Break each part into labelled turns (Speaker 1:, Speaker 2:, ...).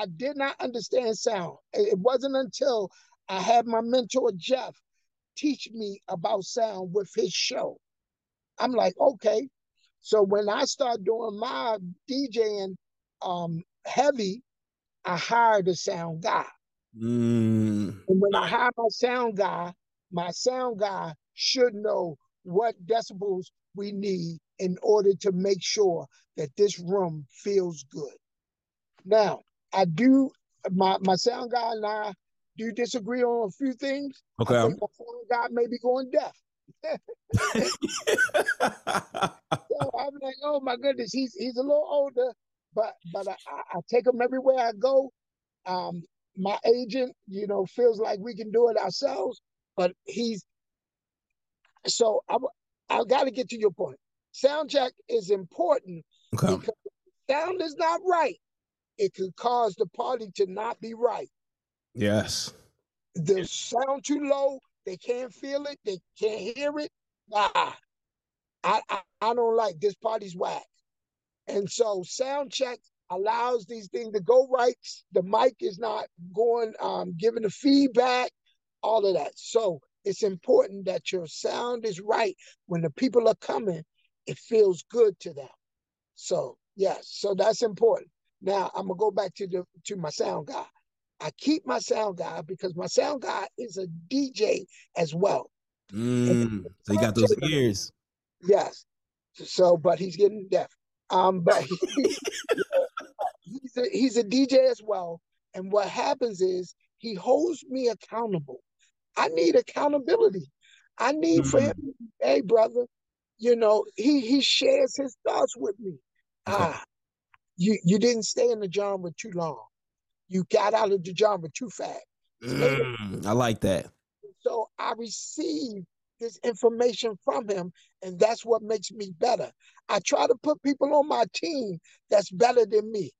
Speaker 1: I did not understand sound. It wasn't until I had my mentor Jeff teach me about sound with his show. I'm like, okay. So when I start doing my DJing um, heavy, I hired a sound guy.
Speaker 2: Mm.
Speaker 1: And when I hire my sound guy, my sound guy should know what decibels we need in order to make sure that this room feels good. Now, I do my my sound guy and I do disagree on a few things.
Speaker 2: Okay.
Speaker 1: I think my sound guy may be going deaf. So I'm like, oh my goodness, he's he's a little older, but but I, I, I take him everywhere I go. Um, my agent, you know, feels like we can do it ourselves, but he's so I I got to get to your point. Sound check is important
Speaker 2: okay.
Speaker 1: because sound is not right. It could cause the party to not be right.
Speaker 2: Yes.
Speaker 1: The sound too low, they can't feel it, they can't hear it. Ah, I, I, I don't like this party's whack. And so sound check allows these things to go right. The mic is not going, um, giving the feedback, all of that. So it's important that your sound is right when the people are coming. It feels good to them. So yes, so that's important. Now I'm gonna go back to the to my sound guy. I keep my sound guy because my sound guy is a DJ as well.
Speaker 2: Mm. So you got those ears.
Speaker 1: Yes. So, but he's getting deaf. Um, but he, he's a, he's a DJ as well. And what happens is he holds me accountable. I need accountability. I need for him, hey brother, you know, he he shares his thoughts with me. Ah, you you didn't stay in the genre too long. You got out of the genre too fast.
Speaker 2: Mm, I like that.
Speaker 1: So I receive this information from him, and that's what makes me better. I try to put people on my team that's better than me.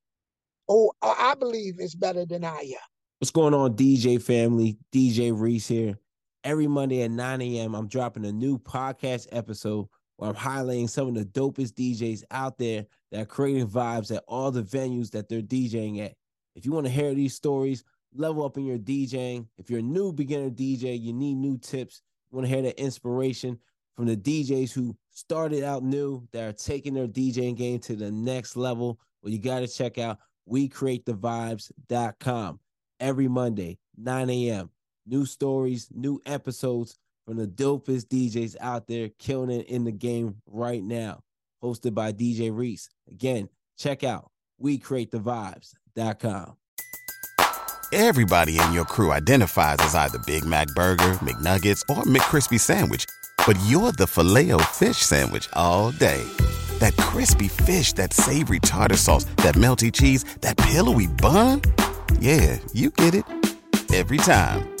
Speaker 1: Oh, I believe is better than I am.
Speaker 2: What's going on, DJ family? DJ Reese here. Every Monday at 9 a.m., I'm dropping a new podcast episode where I'm highlighting some of the dopest DJs out there that are creating vibes at all the venues that they're DJing at. If you want to hear these stories, level up in your DJing. If you're a new beginner DJ, you need new tips. You want to hear the inspiration from the DJs who started out new that are taking their DJing game to the next level. Well, you got to check out WeCreateTheVibes.com every Monday, 9 a.m. New stories, new episodes from the dopest DJs out there killing it in the game right now. Hosted by DJ Reese. Again, check out WeCreateTheVibes.com.
Speaker 3: Everybody in your crew identifies as either Big Mac Burger, McNuggets, or McCrispy Sandwich. But you're the filet fish Sandwich all day. That crispy fish, that savory tartar sauce, that melty cheese, that pillowy bun. Yeah, you get it. Every time.